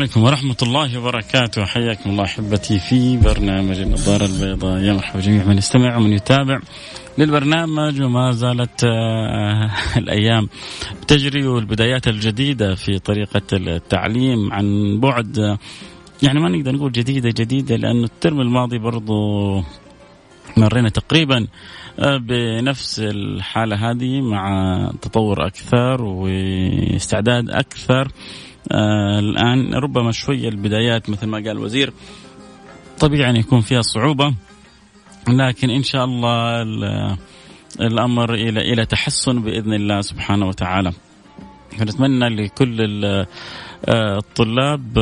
عليكم ورحمة الله وبركاته. حياكم الله أحبتي في برنامج النظارة البيضاء. يا مرحبا جميع من يستمع ومن يتابع للبرنامج. وما زالت آه، الأيام تجري والبدايات الجديدة في طريقة التعليم عن بعد. يعني ما نقدر نقول جديدة جديدة لأنه الترم الماضي برضو مرينا تقريبا آه، بنفس الحالة هذه مع تطور أكثر واستعداد أكثر آه الآن ربما شوية البدايات مثل ما قال الوزير. طبيعي أن يكون فيها صعوبة لكن إن شاء الله الأمر إلى إلى تحسن بإذن الله سبحانه وتعالى. فنتمنى لكل آه، الطلاب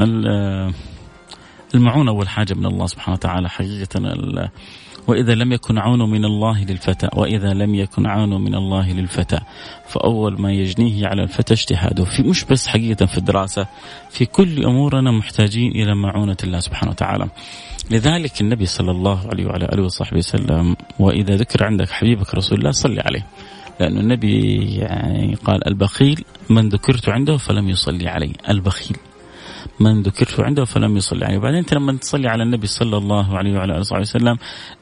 آه، المعونة أول حاجة من الله سبحانه وتعالى حقيقة وإذا لم يكن عون من الله للفتى وإذا لم يكن عون من الله للفتى فأول ما يجنيه على الفتى اجتهاده. في مش بس حقيقة في الدراسة في كل أمورنا محتاجين إلى معونة الله سبحانه وتعالى. لذلك النبي صلى الله عليه وعلى آله وصحبه وسلم وإذا ذكر عندك حبيبك رسول الله صلي عليه. لأن النبي يعني قال البخيل من ذكرت عنده فلم يصلي عليه البخيل. من ذكرت عنده فلم يصلي عليه. وبعدين انت لما تصلي على النبي صلى الله عليه وعلى آله وصحبه وسلم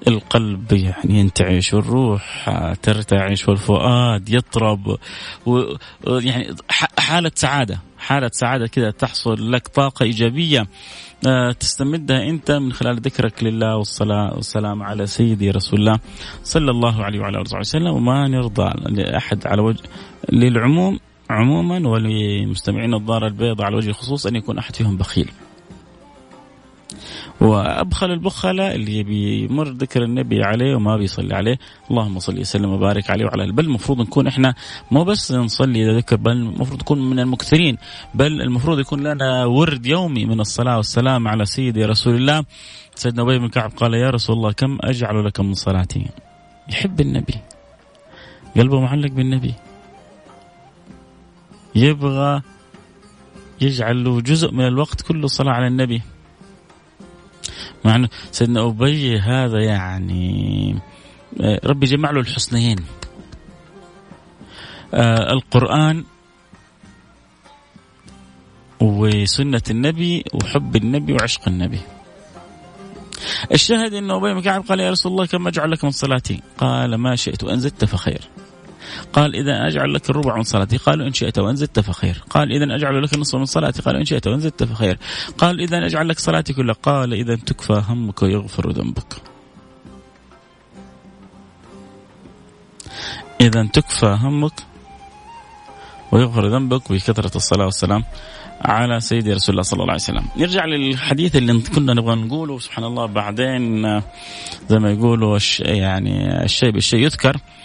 القلب يعني ينتعش والروح ترتعش والفؤاد يطرب ويعني حالة سعادة حالة سعادة كذا تحصل لك طاقة إيجابية آه، تستمدها أنت من خلال ذكرك لله والصلاة والسلام على سيدي رسول الله صلى الله عليه وعلى آله وسلم. وما نرضى لأحد على وجه للعموم عموما ولمستمعين الضارة البيضاء على وجه الخصوص أن يكون أحد فيهم بخيل. وأبخل البخلاء اللي بيمر ذكر النبي عليه وما بيصلي عليه. اللهم صل وسلم وبارك عليه وعلى بل المفروض نكون إحنا مو بس نصلي إذا ذكر بل المفروض نكون من المكثرين. بل المفروض يكون لنا ورد يومي من الصلاة والسلام على سيدي رسول الله. سيدنا أبي بن كعب قال يا رسول الله كم أجعل لك من صلاتي؟ يحب النبي. قلبه معلق بالنبي. يبغى يجعل له جزء من الوقت كله صلاة على النبي مع انه سيدنا أبي هذا يعني آه، ربي جمع له الحسنيين آه القرآن وسنة النبي وحب النبي وعشق النبي الشاهد انه أبي بن كعب قال يا رسول الله كم أجعل لك من صلاتي؟ قال ما شئت وإن زدت فخير. قال إذا أجعل لك الربع من صلاتي. قالوا إن شئت وإن زدت فخير. قال إذا أجعل لك النصف من صلاتي. قالوا إن شئت وإن زدت فخير. قال إذا أجعل لك صلاتي كلها قال إذا تكفى همك ويغفر ذنبك. إذا تكفى همك ويغفر ذنبك بكثرة الصلاة والسلام على سيدي رسول الله صلى الله عليه وسلم. نرجع للحديث اللي كنا نبغى نقوله سبحان الله. بعدين زي ما يقولوا يعني الشيء بالشيء يذكر. آه،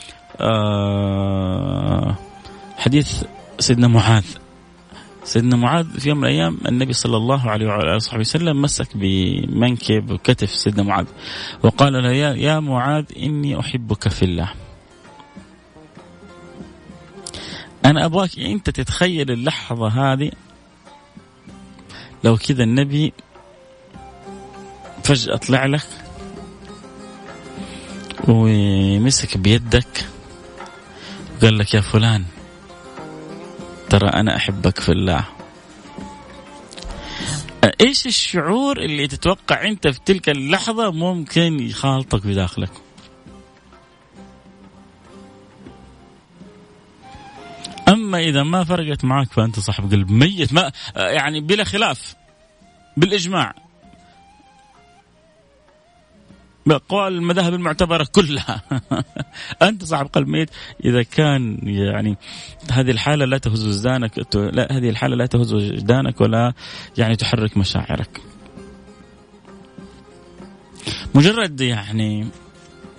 حديث سيدنا معاذ سيدنا معاذ في يوم من الأيام النبي صلى الله عليه وعلى آله وصحبه وسلم مسك بمنكب وكتف سيدنا معاذ وقال له يا, يا معاذ إني أحبك في الله. أنا أبغاك أنت تتخيل اللحظة هذه لو كذا النبي فجأة طلع لك ومسك بيدك قال لك يا فلان ترى أنا أحبك في الله. إيش الشعور اللي تتوقع أنت في تلك اللحظة ممكن يخالطك بداخلك أما إذا ما فرقت معك فأنت صاحب قلب ميت ما يعني بلا خلاف بالإجماع. بأقوال المذاهب المعتبرة كلها. أنت صاحب قلب ميت. إذا كان يعني هذه الحالة لا تهز وجدانك لا هذه الحالة لا تهز وجدانك ولا يعني تحرك مشاعرك. مجرد يعني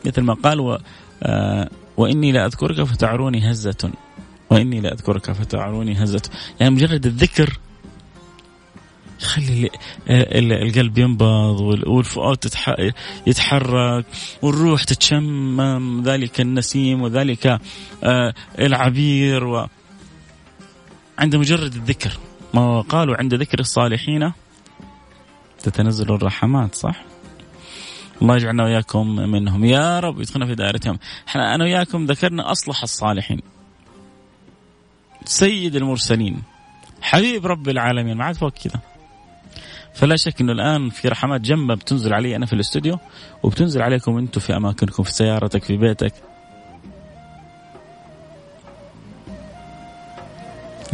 مثل ما قال و آه وإني لا أذكرك فتعروني هزة. وإني لا أذكرك فتعروني هزة. يعني مجرد الذكر يخلي القلب ينبض والفؤاد يتحرك والروح تتشمم ذلك النسيم وذلك آه، العبير و عند مجرد الذكر. ما قالوا عند ذكر الصالحين تتنزل الرحمات صح؟ الله يجعلنا وياكم منهم. يا رب يدخلنا في دائرتهم. إحنا أنا وياكم ذكرنا أصلح الصالحين. سيد المرسلين. حبيب رب العالمين. ما عاد فوق كذا. فلا شك إنه الآن في رحمات جنبه بتنزل علي أنا في الاستوديو وبتنزل عليكم أنتم في أماكنكم في سيارتك في بيتك.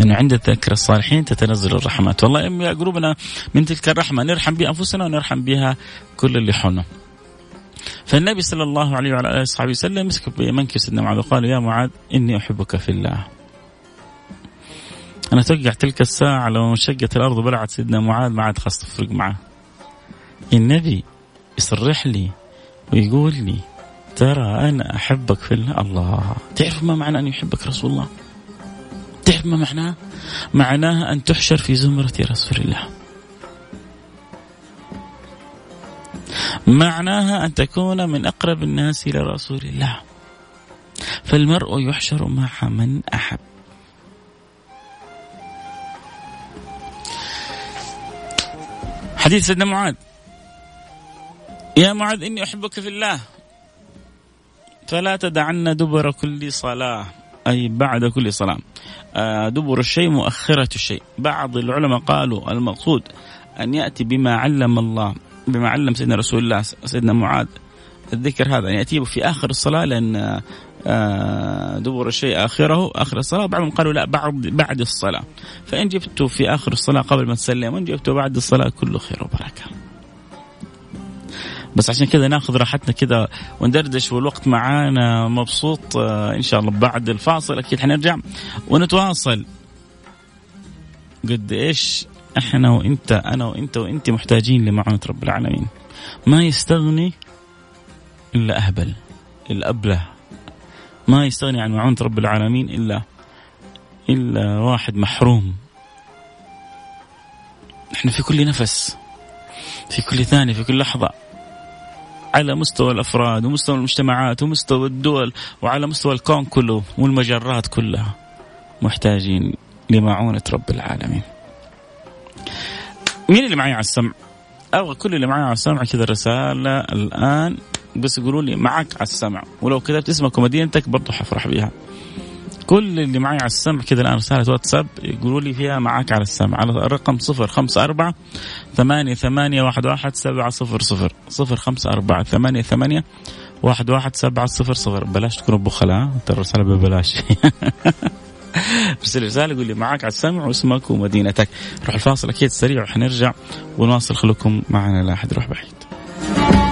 انه عند ذكر الصالحين تتنزل الرحمات. والله يا قلوبنا من تلك الرحمة نرحم بها أنفسنا ونرحم بها كل اللي حولنا. فالنبي صلى الله عليه وعلى آله وصحبه وسلم مسك بمنكب سيدنا معاذ وقال يا معاذ إني أحبك في الله. أنا توقع تلك الساعة لو انشقت الأرض وبلعت سيدنا معاذ ما عاد خلاص تفرق معه النبي يصرح لي ويقول لي ترى أنا أحبك في الله. تعرف ما معنى أن يحبك رسول الله؟ تعرف ما معناه؟ معناها أن تحشر في زمرة رسول الله. معناها أن تكون من أقرب الناس إلى رسول الله. فالمرء يحشر مع من أحب. حديث سيدنا معاذ. يا معاذ إني أحبك في الله. فلا تدعن دبر كل صلاة أي بعد كل صلاة. آه، دبر الشيء مؤخرة الشيء. بعض العلماء قالوا المقصود أن يأتي بما علم الله بما علم سيدنا رسول الله سيدنا معاذ. الذكر هذا أن يأتي في آخر الصلاة لأن دبر الشيء آخره آخر الصلاة. بعضهم قالوا لا بعد بعد الصلاة. فإن جبته في آخر الصلاة قبل ما تسلم وإن جبته بعد الصلاة كله خير وبركة. بس عشان كذا ناخذ راحتنا كذا وندردش والوقت معانا مبسوط آه، إن شاء الله بعد الفاصل. أكيد حنرجع ونتواصل. قد إيش إحنا وإنت أنا وإنت وإنت محتاجين لمعونة رب العالمين. ما يستغني إلا أهبل إلا أبله. ما يستغني عن معونة رب العالمين إلا إلا واحد محروم. إحنا في كل نفس في كل ثانية في كل لحظة. على مستوى الأفراد ومستوى المجتمعات ومستوى الدول وعلى مستوى الكون كله والمجرات كلها. محتاجين لمعونة رب العالمين. مين اللي معي على السمع؟ أبغى كل اللي معي على السمع كذا رسالة الآن. بس يقولوا لي معك على السمع. ولو كتبت اسمك ومدينتك برضه حفرح بيها. كل اللي معي على السمع كذا الآن رسالة واتساب يقولوا لي فيها معك على السمع. على الرقم صفر خمسة أربعة ثمانية ثمانية واحد واحد سبعة صفر صفر. صفر خمسة أربعة ثمانية ثمانية واحد واحد سبعة صفر صفر. بلاش تكونوا بخلاء ترى الرسالة ببلاش. ارسل رسالة يقول لي معك على السمع واسمك ومدينتك. روح الفاصل أكيد سريع وحنرجع ونواصل. خلوكم معنا لا أحد يروح بعيد.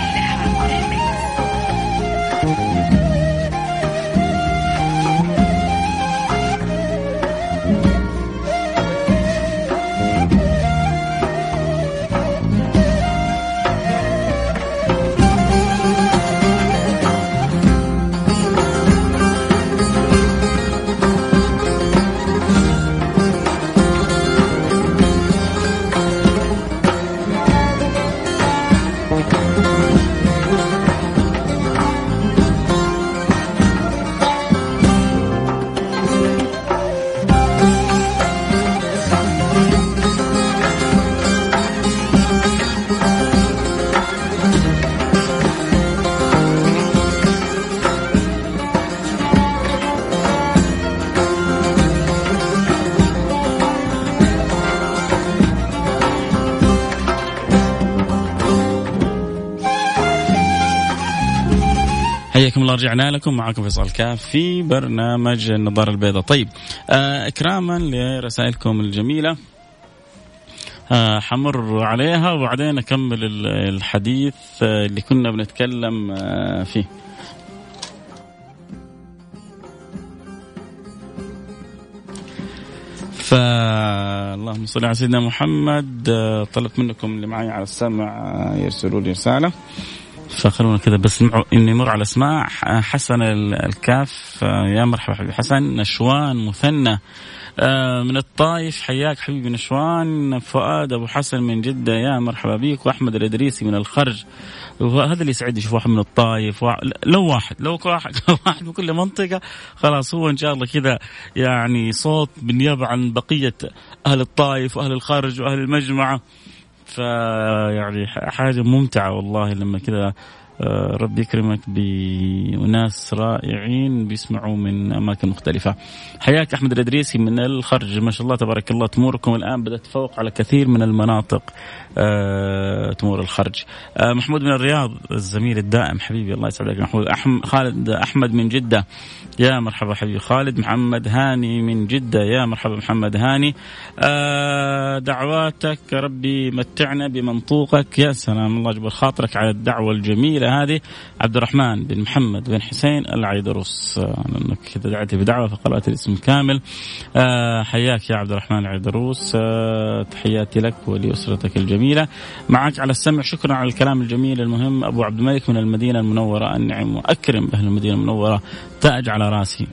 حياكم الله رجعنا لكم معكم فيصل كاف في برنامج النظارة البيضاء. طيب آه إكراما لرسائلكم الجميلة. آه حمر عليها وبعدين أكمل الحديث آه، اللي كنا بنتكلم آه فيه. فاللهم صل على سيدنا محمد آه، طلبت منكم اللي معي على السمع آه، يرسلوا لي رسالة. فخلونا كذا بس اني مر على أسماء حسن الكاف آه، يا مرحبا حبيبي. حسن نشوان مثنى من الطايف حياك حبيبي نشوان فؤاد أبو حسن من جدة يا مرحبا بيك وأحمد الإدريسي من الخرج. وهذا اللي يسعدني يشوف واحد من الطايف لو واحد لو واحد واحد من كل منطقة خلاص هو إن شاء الله كذا يعني صوت بالنيابة عن بقية أهل الطايف واهل الخارج وأهل المجمعه فيعني حاجة ممتعة والله لما كذا ربي يكرمك بناس رائعين بيسمعوا من أماكن مختلفة. حياك أحمد الإدريسي من الخرج. ما شاء الله تبارك الله تموركم الآن بدأت تفوق على كثير من المناطق آه، تمور الخرج. آه، محمود من الرياض الزميل الدائم حبيبي الله يسعدك محمود خالد أحمد من جدة. يا مرحبا حبيبي خالد. محمد هاني من جدة. يا مرحبا محمد هاني. دعواتك ربي متعنا بمنطوقك. يا سلام الله يجبر خاطرك على الدعوة الجميلة. هذه عبد الرحمن بن محمد بن حسين العيدروس. لأنك كذا دعيتي بدعوة فقرأت الاسم كامل آه، حياك يا عبد الرحمن العيدروس. آه، تحياتي لك ولأسرتك الجميلة. معك على السمع شكرا على الكلام الجميل المهم أبو عبد الملك من المدينة المنورة. النعم وأكرم بأهل المدينة المنورة. تاج على راسي.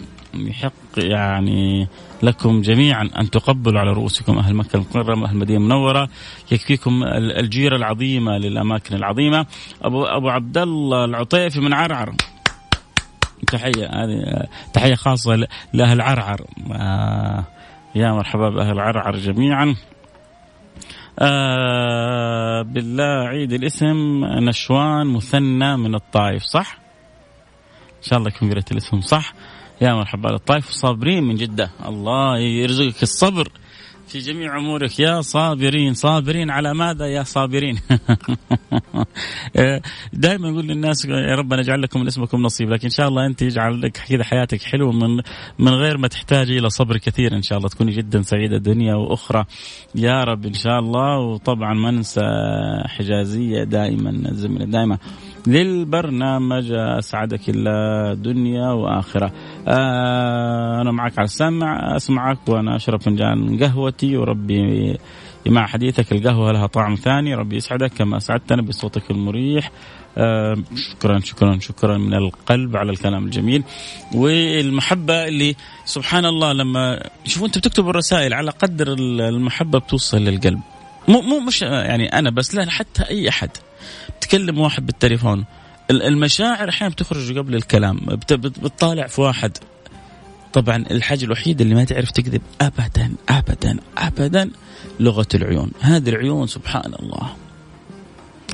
يحق يعني لكم جميعا أن تقبلوا على رؤوسكم أهل مكة المكرمة أهل المدينة المنورة. يكفيكم الجيرة العظيمة للأماكن العظيمة. ابو أبو عبد الله العطيفي من عرعر. تحية هذه تحية خاصة لأهل عرعر. آه يا مرحبا بأهل عرعر جميعا. آه بالله عيد الاسم نشوان مثنى من الطائف صح؟ إن شاء الله يكون قريت الاسم صح. يا مرحبا. الطائف صابرين من جدة. الله يرزقك الصبر في جميع أمورك. يا صابرين. صابرين على ماذا يا صابرين؟ دائما نقول للناس يا رب نجعل لكم من اسمكم نصيب لكن إن شاء الله أنت يجعل لك كذا حياتك حلوة من من غير ما تحتاجي إلى صبر كثير إن شاء الله. تكوني جدا سعيدة دنيا وأخرى. يا رب إن شاء الله. وطبعا ما ننسى حجازية دائما الزميله دائما. للبرنامج. أسعدك الله دنيا وآخرة. آه أنا معك على السمع أسمعك وأنا أشرب فنجان قهوتي وربي مع حديثك. القهوة لها طعم ثاني ربي يسعدك كما أسعدتنا بصوتك المريح. آه شكرا شكرا شكرا من القلب على الكلام الجميل. والمحبة اللي سبحان الله لما شوفوا أنتم بتكتبوا الرسائل على قدر المحبة بتوصل للقلب. مو مو مش يعني أنا بس لا حتى أي أحد تكلم واحد بالتليفون. المشاعر أحيانا بتخرج قبل الكلام بتطالع في واحد. طبعا الحاجة الوحيدة اللي ما تعرف تكذب ابدا ابدا ابدا لغة العيون. هذه العيون سبحان الله.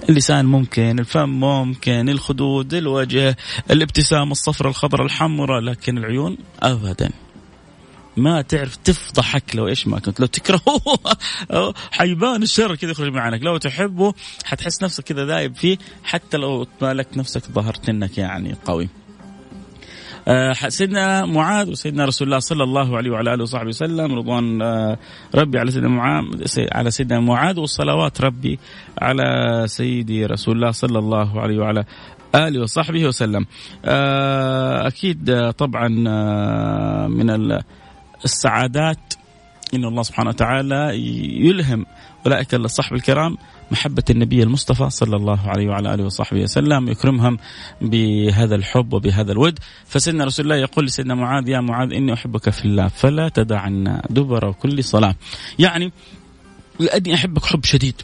اللسان ممكن الفم ممكن الخدود الوجه الابتسامة الصفراء الخضراء الحمراء لكن العيون أبدا. ما تعرف تفضحك لو إيش ما كنت لو تكرهه حيبان الشر كذا يخرج معك لو تحبه حتحس نفسك كذا ذايب فيه حتى لو مالك نفسك ظهرت إنك يعني قوي. آه، سيدنا معاذ وسيدنا رسول الله صلى الله عليه وعلى آله وصحبه وسلم رضوان آه، ربي على سيدنا معاذ على سيدنا معاذ والصلوات ربي على سيدي رسول الله صلى الله عليه وعلى آله وصحبه وسلم. آه، أكيد طبعا من السعادات إن الله سبحانه وتعالى يلهم أولئك الصحب الكرام محبة النبي المصطفى صلى الله عليه وعلى آله وصحبه وسلم يكرمهم بهذا الحب وبهذا الود. فسيدنا رسول الله يقول لسيدنا معاذ يا معاذ إني أحبك في الله فلا تدعنا دبر كل صلاة. يعني لأني أحبك حب شديد.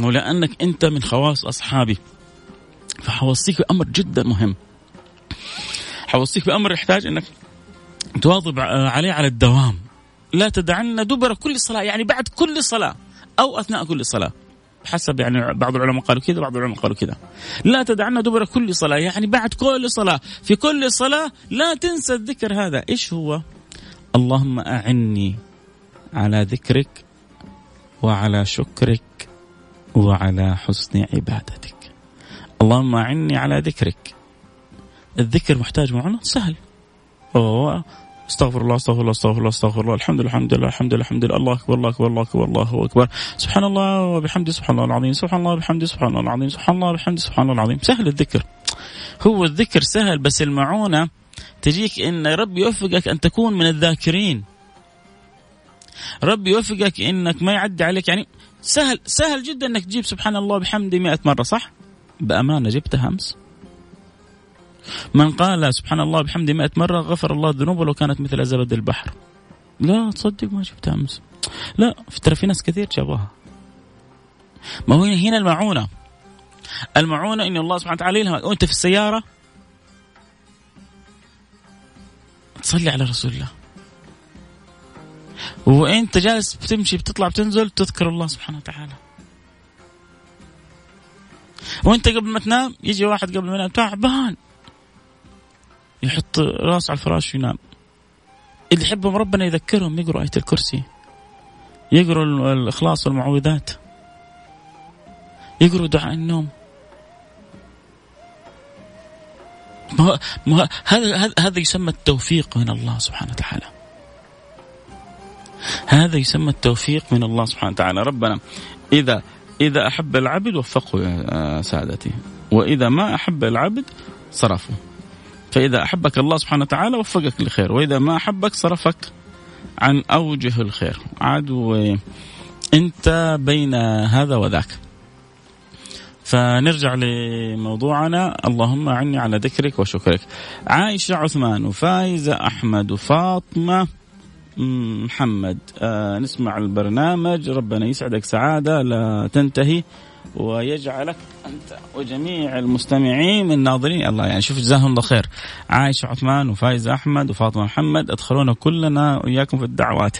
ولأنك أنت من خواص أصحابي. فحوصيك بأمر جدا مهم. حوصيك بأمر يحتاج أنك تواظب عليه على الدوام. لا تدعنا دبر كل صلاة يعني بعد كل صلاة أو أثناء كل صلاة. حسب يعني بعض العلماء قالوا كذا بعض العلماء قالوا كذا. لا تدعنا دبر كل صلاة يعني بعد كل صلاة. في كل صلاة لا تنسى الذكر هذا. إيش هو؟ اللهم أعني على ذكرك وعلى شكرك وعلى حسن عبادتك. اللهم أعني على ذكرك. الذكر محتاج معونة سهل. أوه. أستغفر الله أستغفر الله أستغفر الله أستغفر الله. الحمد لله الحمد لله الحمد لله الحمد لله. الله أكبر الله أكبر الله أكبر الله أكبر. سبحان الله وبحمده سبحان الله العظيم سبحان الله وبحمده سبحان الله العظيم سبحان الله وبحمده سبحان الله العظيم. سهل الذكر. هو الذكر سهل بس المعونة تجيك إن رب يوفقك أن تكون من الذاكرين. رب يوفقك إنك ما يعدي عليك يعني سهل سهل جدا إنك تجيب سبحان الله بحمده 100 مرة صح؟ بأمانة جبتها أمس. من قال سبحان الله بحمده 100 مرة غفر الله ذنوبه لو كانت مثل زبد البحر. لا تصدق ما جبتها أمس. لا ترى في ناس كثير جابوها. ما هو هنا المعونة. المعونة إن الله سبحانه وتعالى يلهمك. وأنت في السيارة؟ تصلي على رسول الله. وأنت جالس بتمشي بتطلع بتنزل تذكر الله سبحانه وتعالى. وأنت قبل ما تنام يجي واحد قبل ما ينام تعبان. يحط راسه على الفراش وينام اللي يحبهم ربنا يذكرهم يقروا آية الكرسي. يقروا الإخلاص والمعوذات. يقروا دعاء النوم. ما ما هذا هذا يسمى التوفيق من الله سبحانه وتعالى. هذا يسمى التوفيق من الله سبحانه وتعالى، ربنا اذا إذا أحب العبد وفقه يا سادتي، وإذا ما أحب العبد صرفه. فإذا أحبك الله سبحانه وتعالى وفقك لخير وإذا ما أحبك صرفك عن أوجه الخير. عاد أنت بين هذا وذاك. فنرجع لموضوعنا. اللهم أعني على ذكرك وشكرك. عائشة عثمان وفايزة أحمد وفاطمة محمد. آه نسمع البرنامج. ربنا يسعدك. سعادة لا تنتهي. ويجعلك أنت وجميع المستمعين الناظرين. الله يعني شوف جزاهم الله خير. عائشه عثمان وفايز أحمد وفاطمة محمد أدخلونا كلنا وإياكم في الدعوات.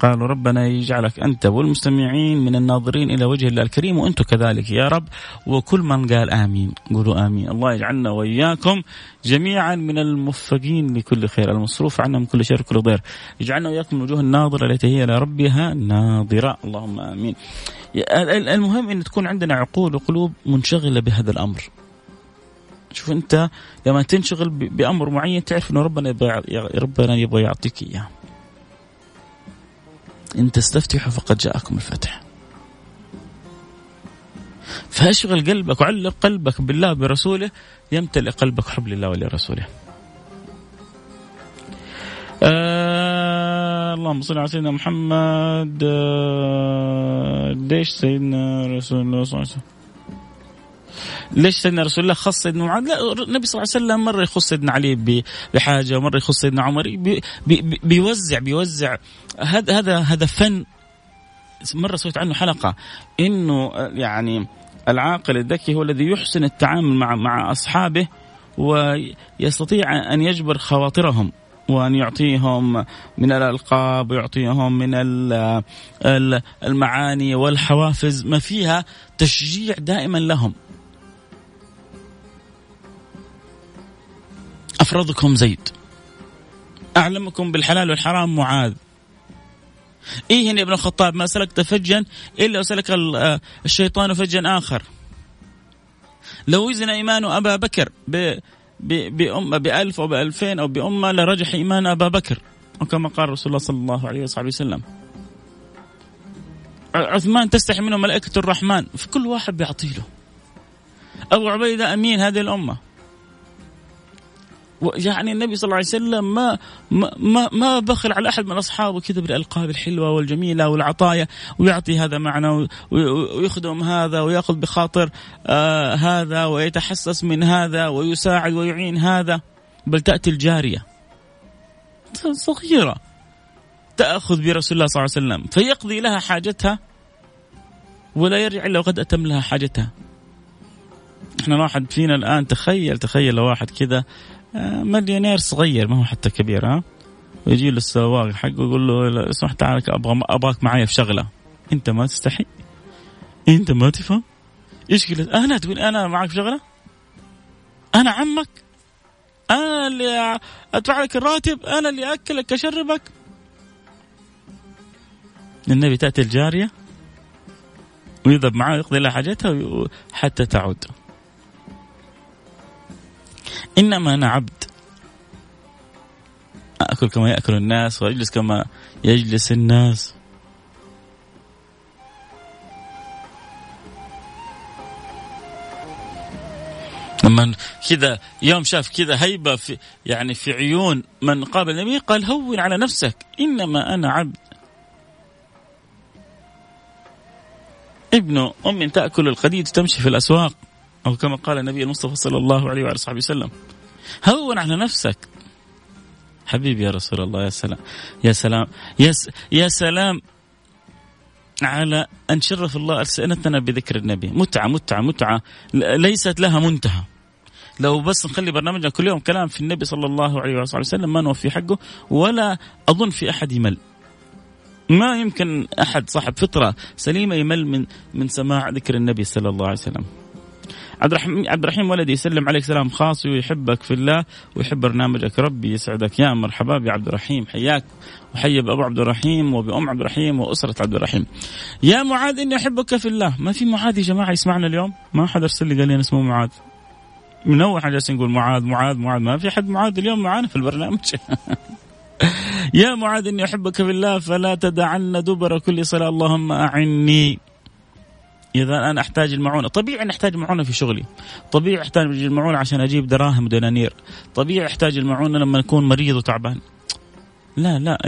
قالوا ربنا يجعلك أنت والمستمعين من الناظرين إلى وجه الله الكريم وأنتم كذلك يا رب. وكل من قال آمين قولوا آمين. الله يجعلنا وإياكم جميعا من الموفقين لكل خير المصروف عنا من كل شر كل ضير. يجعلنا وإياكم من وجوه الناظرة التي هي لربها ناظرة. اللهم آمين. المهم إن تكون عندنا عقول وقلوب منشغلة بهذا الأمر. شوف أنت لما تنشغل بأمر معين تعرف إنه ربنا يبغى ربنا يبغى يعطيك إياه. إن تستفتحوا فقد جاءكم الفتح. فاشغل قلبك وعلق قلبك بالله برسوله يمتلئ قلبك حب لله ولرسوله. آه اللهم صل على سيدنا محمد آه ليش سيدنا رسول الله صلى الله عليه وسلم؟ ليش سيدنا رسول الله خص سيدنا معاذ؟ لا النبي صلى الله عليه وسلم مرة يخص سيدنا علي بحاجة ومرة يخص سيدنا عمر بي بي بيوزع بيوزع. هذا هذا هذا فن. مرة سويت عنه حلقة إنه يعني العاقل الذكي هو الذي يحسن التعامل مع مع أصحابه ويستطيع أن يجبر خواطرهم. وأن يعطيهم من الألقاب ويعطيهم من المعاني والحوافز. ما فيها تشجيع دائما لهم. أفرضكم زيد. أعلمكم بالحلال والحرام معاذ. إيه يا ابن الخطاب؟ ما سلكت فجا إلا وسلك الشيطان فجا آخر. لو وزن إيمان أبا بكر بأمة بألف أو بألفين أو بأمة لرجح إيمان أبا بكر. وكما قال رسول الله صلى الله عليه وصحبه وسلم. عثمان تستحي منه ملائكة الرحمن في كل واحد بيعطي له أبو عبيدة أمين هذه الأمة. يعني النبي صلى الله عليه وسلم ما ما ما بخل على أحد من أصحابه كذا بالألقاب الحلوة والجميلة والعطايا ويعطي هذا معنى ويخدم هذا ويأخذ بخاطر آه هذا ويتحسس من هذا ويساعد ويعين هذا. بل تأتي الجارية. صغيرة. تأخذ برسول الله صلى الله عليه وسلم. فيقضي لها حاجتها ولا يرجع إلا وقد أتم لها حاجتها. إحنا واحد فينا الآن تخيل تخيل واحد كذا مليونير صغير ما هو حتى كبير ها؟ ويجي له السواق حقه يقول له اسمح تعال أبغى أبغاك معي في شغلة. أنت ما تستحي؟ أنت ما تفهم؟ إيش قلت؟ أنا تقول أنا معك في شغلة؟ أنا عمك؟ أنا اللي أدفع لك الراتب؟ أنا اللي أكلك أشربك؟ النبي تأتي الجارية ويذهب معاه يقضي لها حاجتها حتى تعود. إنما أنا عبد. أكل كما يأكل الناس وأجلس كما يجلس الناس. لما كذا يوم شاف كذا هيبة في يعني في عيون من قابل النبي قال هون على نفسك إنما أنا عبد. ابن أم تأكل القديد تمشي في الأسواق. أو كما قال النبي المصطفى صلى الله عليه وعلى صحبه وسلم. هون على نفسك. حبيبي يا رسول الله يا سلام يا سلام يا, س... يا سلام على أن شرف الله ألسنتنا بذكر النبي. متعة متعة متعة. ليست لها منتهى. لو بس نخلي برنامجنا كل يوم كلام في النبي صلى الله عليه وسلم ما نوفي حقه ولا أظن في أحد يمل. ما يمكن أحد صاحب فطرة سليمة يمل من من سماع ذكر النبي صلى الله عليه وسلم. عبد الرحيم عبد الرحيم ولدي يسلم عليك سلام خاص ويحبك في الله ويحب برنامجك ربي يسعدك يا مرحبا يا عبد الرحيم حياك وحي بأبو عبد الرحيم وبأم عبد الرحيم وأسرة عبد الرحيم. يا معاذ إني أحبك في الله، ما في معاذ يا جماعة يسمعنا اليوم؟ ما حد أرسل لي قال لي اسمه معاذ. من أول حاجة جالسين نقول معاذ معاذ معاذ ما في حد معاذ اليوم معانا في البرنامج. يا معاذ إني أحبك في الله فلا تدعن دبر كل صلاة اللهم أعني إذا أنا أحتاج المعونة، طبيعي أن أحتاج المعونة في شغلي، طبيعي أحتاج المعونة عشان أجيب دراهم ودنانير، طبيعي أحتاج المعونة لما أكون مريض وتعبان. لا لا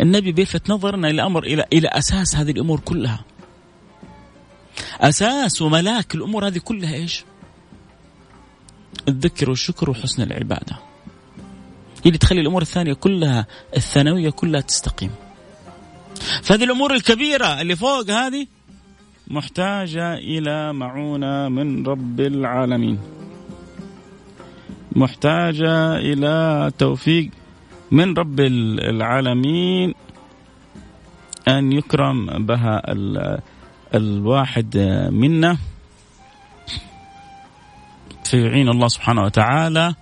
النبي بيلفت نظرنا إلى أمر إلى إلى أساس هذه الأمور كلها. أساس وملاك الأمور هذه كلها إيش؟ الذكر والشكر وحسن العبادة. اللي تخلي الأمور الثانية كلها الثانوية كلها تستقيم. فهذه الأمور الكبيرة اللي فوق هذه محتاجة إلى معونة من رب العالمين. محتاجة إلى توفيق من رب العالمين أن يكرم بها الواحد منا. فيعين الله سبحانه وتعالى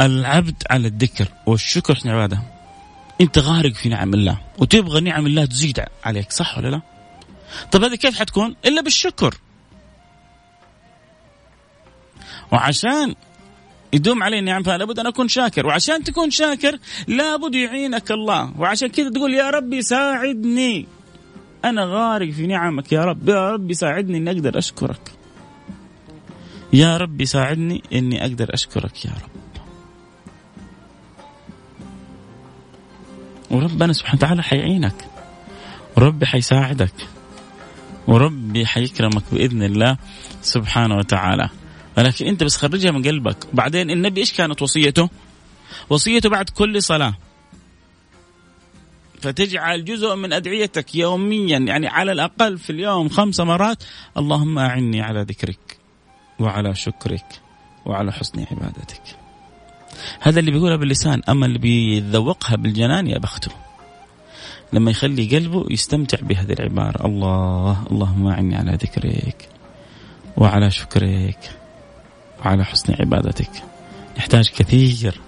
العبد على الذكر والشكر في العبادة أنت غارق في نعم الله وتبغى نعم الله تزيد عليك صح ولا لا؟ طيب هذه كيف حتكون؟ إلا بالشكر. وعشان يدوم علي النعم فلابد أن أكون شاكر. وعشان تكون شاكر لابد يعينك الله. وعشان كذا تقول يا ربي ساعدني. أنا غارق في نعمك يا رب. يا ربي ساعدني إني أقدر أشكرك. يا ربي ساعدني إني أقدر أشكرك يا رب. وربنا سبحانه وتعالى حيعينك. وربي حيساعدك. وربي حيكرمك بإذن الله سبحانه وتعالى. ولكن أنت بس خرجها من قلبك. وبعدين النبي إيش كانت وصيته؟ وصيته بعد كل صلاة. فتجعل جزء من أدعيتك يوميا يعني على الأقل في اليوم خمس مرات. اللهم أعني على ذكرك وعلى شكرك وعلى حسن عبادتك. هذا اللي بيقولها باللسان. أما اللي بيذوقها بالجنان يا بخته لما يخلي قلبه يستمتع بهذه العبارة. الله اللهم أعني على ذكرك وعلى شكرك وعلى حسن عبادتك. نحتاج كثير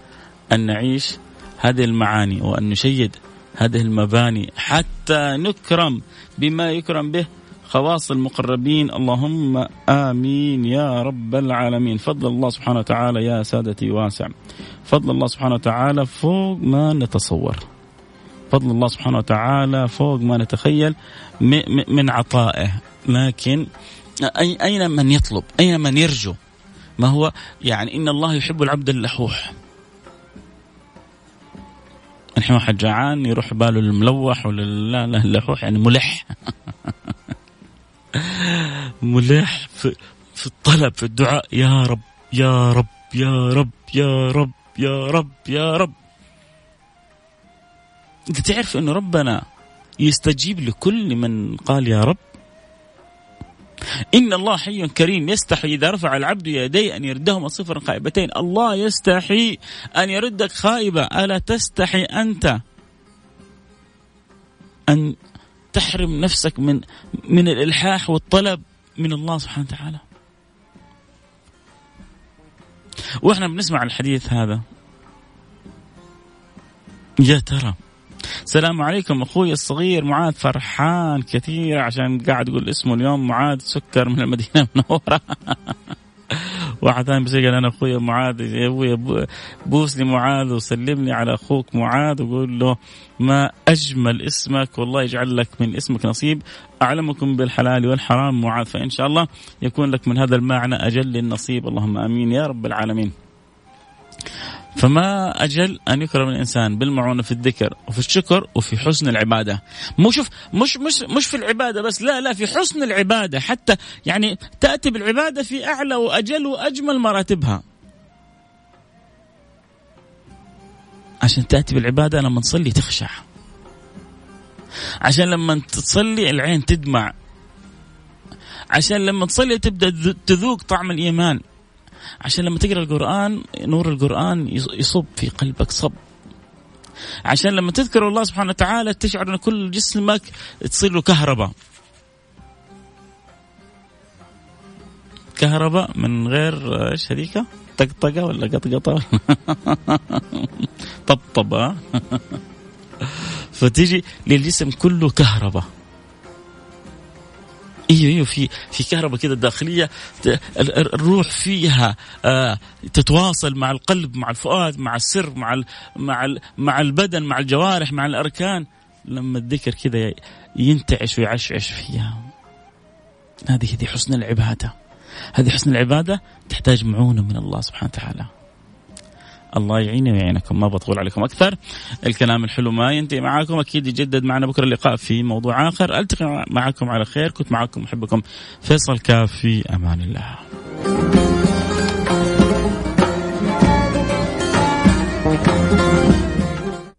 أن نعيش هذه المعاني وأن نشيد هذه المباني حتى نكرم بما يكرم به خواص المقربين. اللهم آمين يا رب العالمين. فضل الله سبحانه وتعالى يا سادتي واسع. فضل الله سبحانه وتعالى فوق ما نتصور. فضل الله سبحانه وتعالى فوق ما نتخيل من عطائه. لكن أين من يطلب؟ أين من يرجو؟ ما هو؟ يعني إن الله يحب العبد اللحوح. الحين واحد جعان يروح باله الملوح ولا لا اللحوح يعني ملح. ملح في, في الطلب في الدعاء. يا رب يا رب يا رب يا رب يا رب يا رب. انت تعرف انه ربنا يستجيب لكل من قال يا رب؟ إن الله حي كريم يستحي إذا رفع العبد يديه أن يردهما صفرا خائبتين. الله يستحي أن يردك خائبة. ألا تستحي أنت أن تحرم نفسك من من الإلحاح والطلب من الله سبحانه وتعالى؟ وإحنا بنسمع الحديث هذا. يا ترى السلام عليكم أخوي الصغير معاذ فرحان كثير عشان قاعد يقول اسمه اليوم معاذ سكر من المدينة المنورة. واحد ثاني بيسال أنا أخوي معاذ يا أبوي بوس لي معاذ وسلم لي على أخوك معاذ وقول له ما أجمل اسمك والله يجعل لك من اسمك نصيب. أعلمكم بالحلال والحرام معاذ فإن شاء الله يكون لك من هذا المعنى أجل النصيب. اللهم آمين يا رب العالمين. فما أجل أن يكرم الإنسان بالمعونة في الذكر وفي الشكر وفي حسن العبادة. مو شوف مش مش مش في العبادة بس لا لا في حسن العبادة حتى يعني تأتي بالعبادة في أعلى وأجل وأجمل مراتبها. عشان تأتي بالعبادة لما تصلي تخشع. عشان لما تصلي العين تدمع. عشان لما تصلي تبدأ تذوق طعم الإيمان. عشان لما تقرأ القرآن نور القرآن يصب في قلبك صب. عشان لما تذكر الله سبحانه وتعالى تشعر إن كل جسمك تصير له كهرباء. كهرباء من غير إيش هذيك طقطقة ولا قطقطة؟ طبطبة. فتيجي للجسم كله كهرباء. أيوه أيوه في في كهرباء كده داخلية الروح فيها آه تتواصل مع القلب مع الفؤاد مع السر مع مع مع البدن مع الجوارح مع الأركان. لما الذكر كده ينتعش ويعشعش فيها. هذه هذه حسن العبادة. هذه حسن العبادة تحتاج معونة من الله سبحانه وتعالى. الله يعيني ويعينكم. ما بطول عليكم أكثر. الكلام الحلو ما ينتهي معاكم. أكيد يجدد معنا بكرة اللقاء في موضوع آخر. ألتقي معكم على خير. كنت معكم محبكم فيصل كاف في أمان الله.